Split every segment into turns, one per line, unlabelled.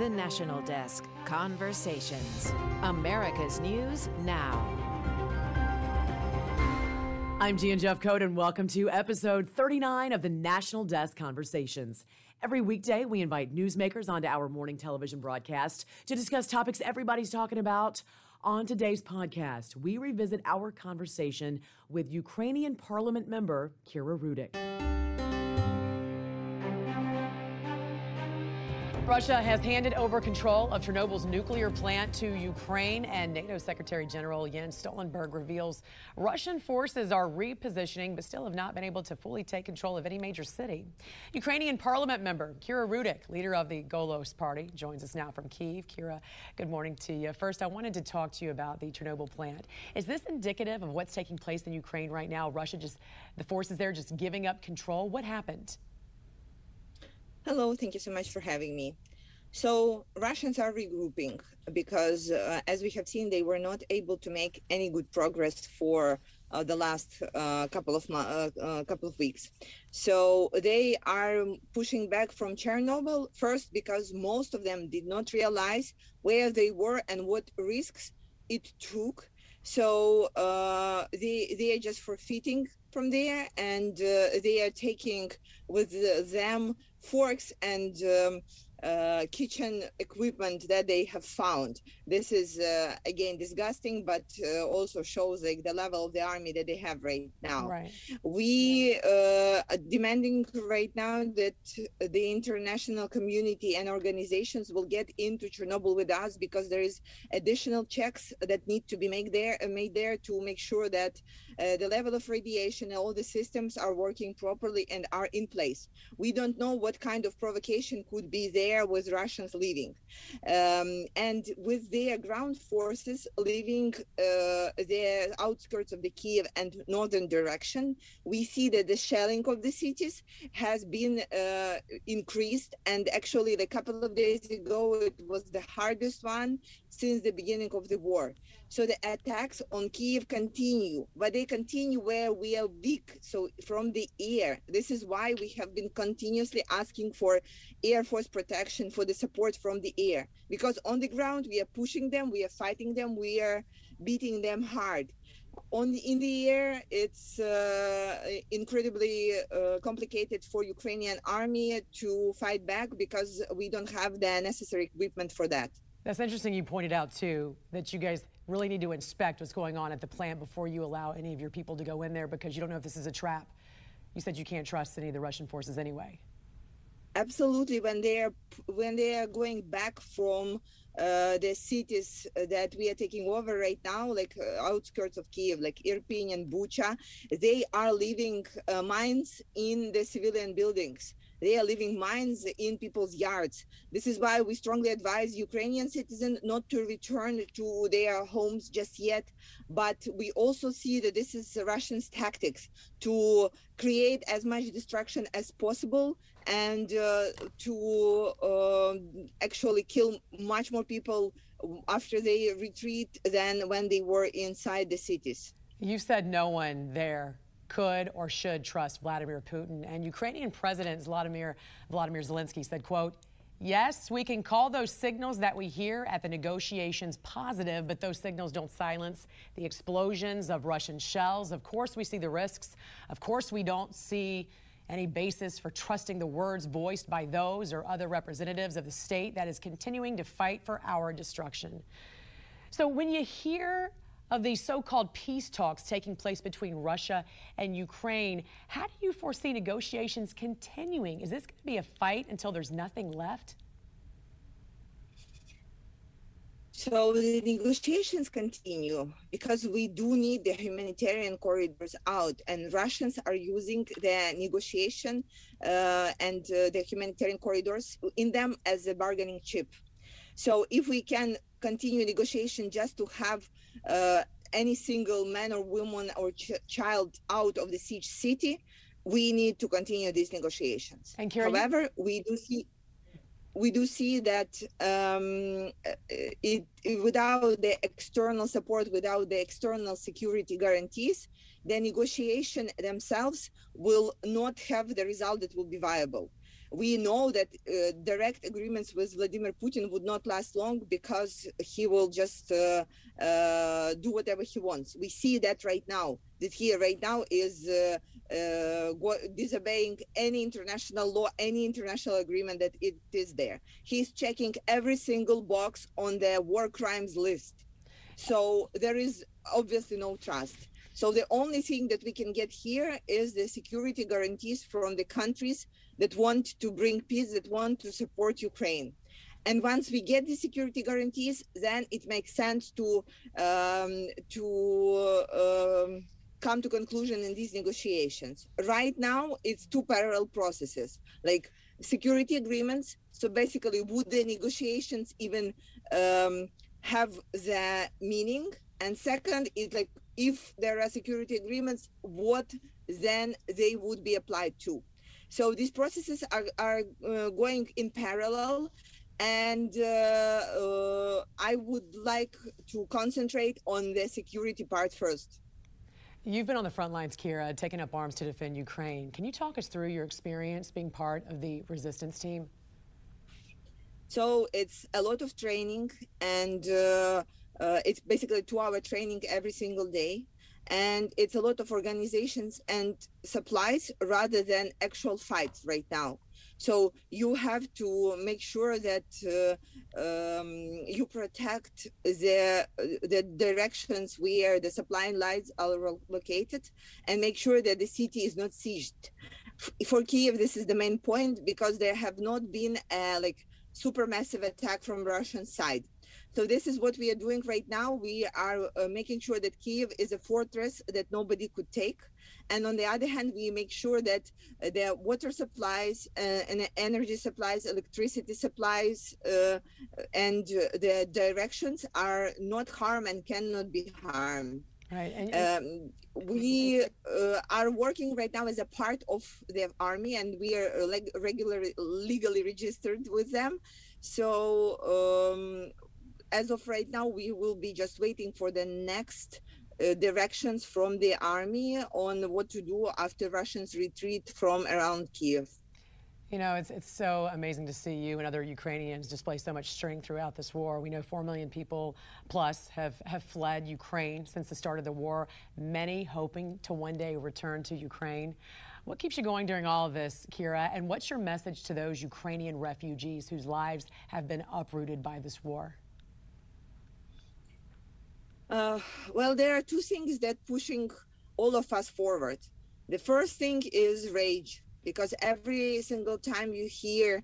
The National Desk Conversations. America's News Now.
I'm Jan Jeffcoat, and welcome to episode 39 of the National Desk Conversations. Every weekday, we invite newsmakers onto our morning television broadcast to discuss topics everybody's talking about. On today's podcast, we revisit our conversation with Ukrainian parliament member Kira Rudik. Russia has handed over control of Chernobyl's nuclear plant to Ukraine, and NATO Secretary General Jens Stoltenberg reveals Russian forces are repositioning but still have not been able to fully take control of any major city. Ukrainian parliament member Kira Rudik, leader of the Golos party, joins us now from Kiev. Kira, good morning to you. First, I wanted to talk to you about the Chernobyl plant. Is this indicative of what's taking place in Ukraine right now? Russia just, the forces there just giving up control? What happened?
Hello, thank you so much for having me. So Russians are regrouping because, uh, as we have seen, they were not able to make any good progress for uh, the last uh, couple of uh, uh, couple of weeks. So they are pushing back from Chernobyl first because most of them did not realize where they were and what risks it took. So uh, they they are just forfeiting from there, and they are taking with them forks and um, uh, kitchen equipment that they have found. This is uh, again disgusting, but uh, also shows like the level of the army that they have right now.
Right.
We uh, are demanding right now that the international community and organizations will get into Chernobyl with us because there is additional checks that need to be made there, made there to make sure that uh, the level of radiation all the systems are working properly and are in place. We don't know what kind of provocation could be there there with Russians leaving. Um, and with their ground forces leaving uh, the outskirts of the Kiev and northern direction, we see that the shelling of the cities has been uh, increased. And actually, a couple of days ago, it was the hardest one since the beginning of the war. So the attacks on Kiev continue, but they continue where we are weak. So from the air, this is why we have been continuously asking for Air Force protection for the support from the air. Because on the ground we are pushing them we are fighting them we are beating them hard. On the, in the air it's uh, incredibly uh, complicated for ukrainian army to fight back because we don't have the necessary equipment for that.
That's interesting you pointed out too that you guys really need to inspect what's going on at the plant before you allow any of your people to go in there because you don't know if this is a trap. You said you can't trust any of the russian forces anyway.
Absolutely. When they are when they are going back from uh, the cities that we are taking over right now like uh, outskirts of kiev like irpin and bucha they are leaving uh, mines in the civilian buildings they are leaving mines in people's yards. This is why we strongly advise Ukrainian citizens not to return to their homes just yet. But we also see that this is Russians' tactics to create as much destruction as possible and uh, to uh, actually kill much more people after they retreat than when they were inside the cities.
You said no one there could or should trust Vladimir Putin. And Ukrainian President Vladimir, Vladimir Zelensky said, quote, Yes, we can call those signals that we hear at the negotiations positive, but those signals don't silence the explosions of Russian shells. Of course, we see the risks. Of course, we don't see any basis for trusting the words voiced by those or other representatives of the state that is continuing to fight for our destruction. So when you hear of these so called peace talks taking place between Russia and Ukraine. How do you foresee negotiations continuing? Is this going to be a fight until there's nothing left?
So the negotiations continue because we do need the humanitarian corridors out, and Russians are using the negotiation uh, and uh, the humanitarian corridors in them as a bargaining chip. So if we can continue negotiation just to have uh, any single man or woman or ch- child out of the siege city, we need to continue these negotiations.
And
However, we do see we do see that um, it, it, without the external support, without the external security guarantees, the negotiation themselves will not have the result that will be viable. we know that uh, direct agreements with Vladimir Putin would not last long because he will just uh, uh, do whatever he wants. We see that right now. That he right now is uh, uh, disobeying any international law, any international agreement that it is there. He's checking every single box on the war crimes list. So there is obviously no trust. So the only thing that we can get here is the security guarantees from the countries that want to bring peace, that want to support Ukraine. And once we get the security guarantees, then it makes sense to um, to um, come to conclusion in these negotiations. Right now, it's two parallel processes, like security agreements. So basically, would the negotiations even um, have the meaning? And second is like if there are security agreements, what then they would be applied to. So these processes are, are uh, going in parallel. And uh, uh, I would like to concentrate on the security part first.
You've been on the front lines, Kira, taking up arms to defend Ukraine. Can you talk us through your experience being part of the resistance team?
So it's a lot of training, and uh, uh, it's basically two-hour training every single day and it's a lot of organizations and supplies rather than actual fights right now so you have to make sure that uh, um, you protect the the directions where the supply lines are located and make sure that the city is not sieged for kiev this is the main point because there have not been a like super massive attack from russian side so this is what we are doing right now. We are uh, making sure that Kiev is a fortress that nobody could take. And on the other hand, we make sure that uh, the water supplies uh, and energy supplies, electricity supplies, uh, and uh, the directions are not harmed and cannot be harmed. Right. And, um, we uh, are working right now as a part of the army, and we are leg- regularly legally registered with them. So um, as of right now, we will be just waiting for the next uh, directions from the army on what to do after Russians retreat from around Kiev.
You know, it's, it's so amazing to see you and other Ukrainians display so much strength throughout this war. We know 4 million people plus have, have fled Ukraine since the start of the war, many hoping to one day return to Ukraine. What keeps you going during all of this, Kira? And what's your message to those Ukrainian refugees whose lives have been uprooted by this war?
Uh, well, there are two things that pushing all of us forward. The first thing is rage, because every single time you hear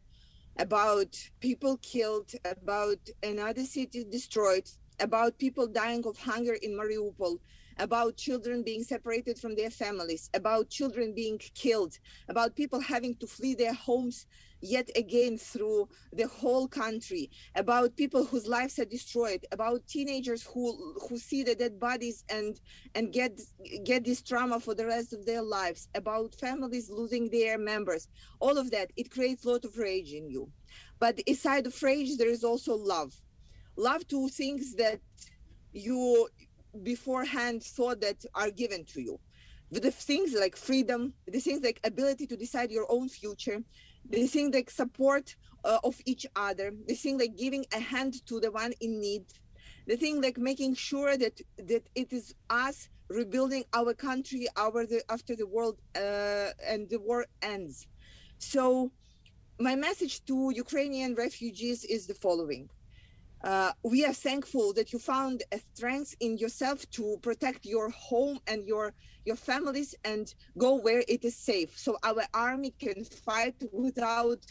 about people killed, about another city destroyed, about people dying of hunger in Mariupol, about children being separated from their families, about children being killed, about people having to flee their homes yet again through the whole country about people whose lives are destroyed about teenagers who who see the dead bodies and and get get this trauma for the rest of their lives about families losing their members. All of that it creates a lot of rage in you. But aside of rage there is also love. Love to things that you beforehand thought that are given to you. The things like freedom the things like ability to decide your own future they think like support uh, of each other. They think like giving a hand to the one in need. They think like making sure that that it is us rebuilding our country our the, after the world uh, and the war ends. So my message to ukrainian refugees is the following uh, we are thankful that you found a strength in yourself to protect your home and your your families and go where it is safe. So our army can fight without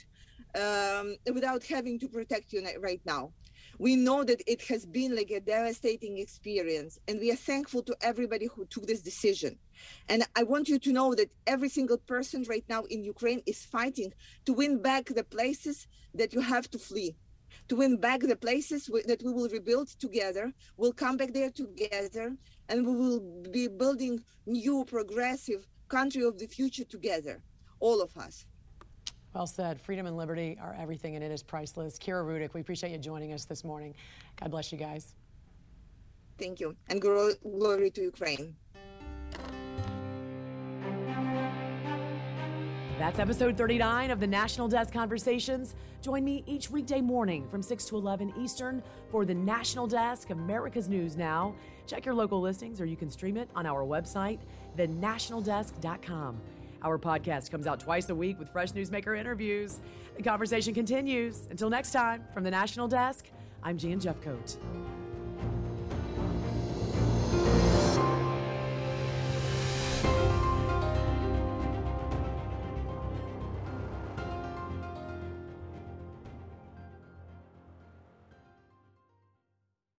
um, without having to protect you right now. We know that it has been like a devastating experience and we are thankful to everybody who took this decision. And i want you to know that every single person right now in ukraine is fighting to win back the places that you have to flee to win back the places that we will rebuild together. We'll come back there together and we will be building new progressive country of the future together, all of us.
Well said. Freedom and liberty are everything, and it is priceless. Kira Rudik, we appreciate you joining us this morning. God bless you guys.
Thank you, and glory to Ukraine.
That's episode 39 of the National Desk Conversations. Join me each weekday morning from 6 to 11 Eastern for the National Desk, America's News Now. Check your local listings or you can stream it on our website, thenationaldesk.com. Our podcast comes out twice a week with fresh newsmaker interviews. The conversation continues. Until next time, from the National Desk, I'm Jan Jeffcoat.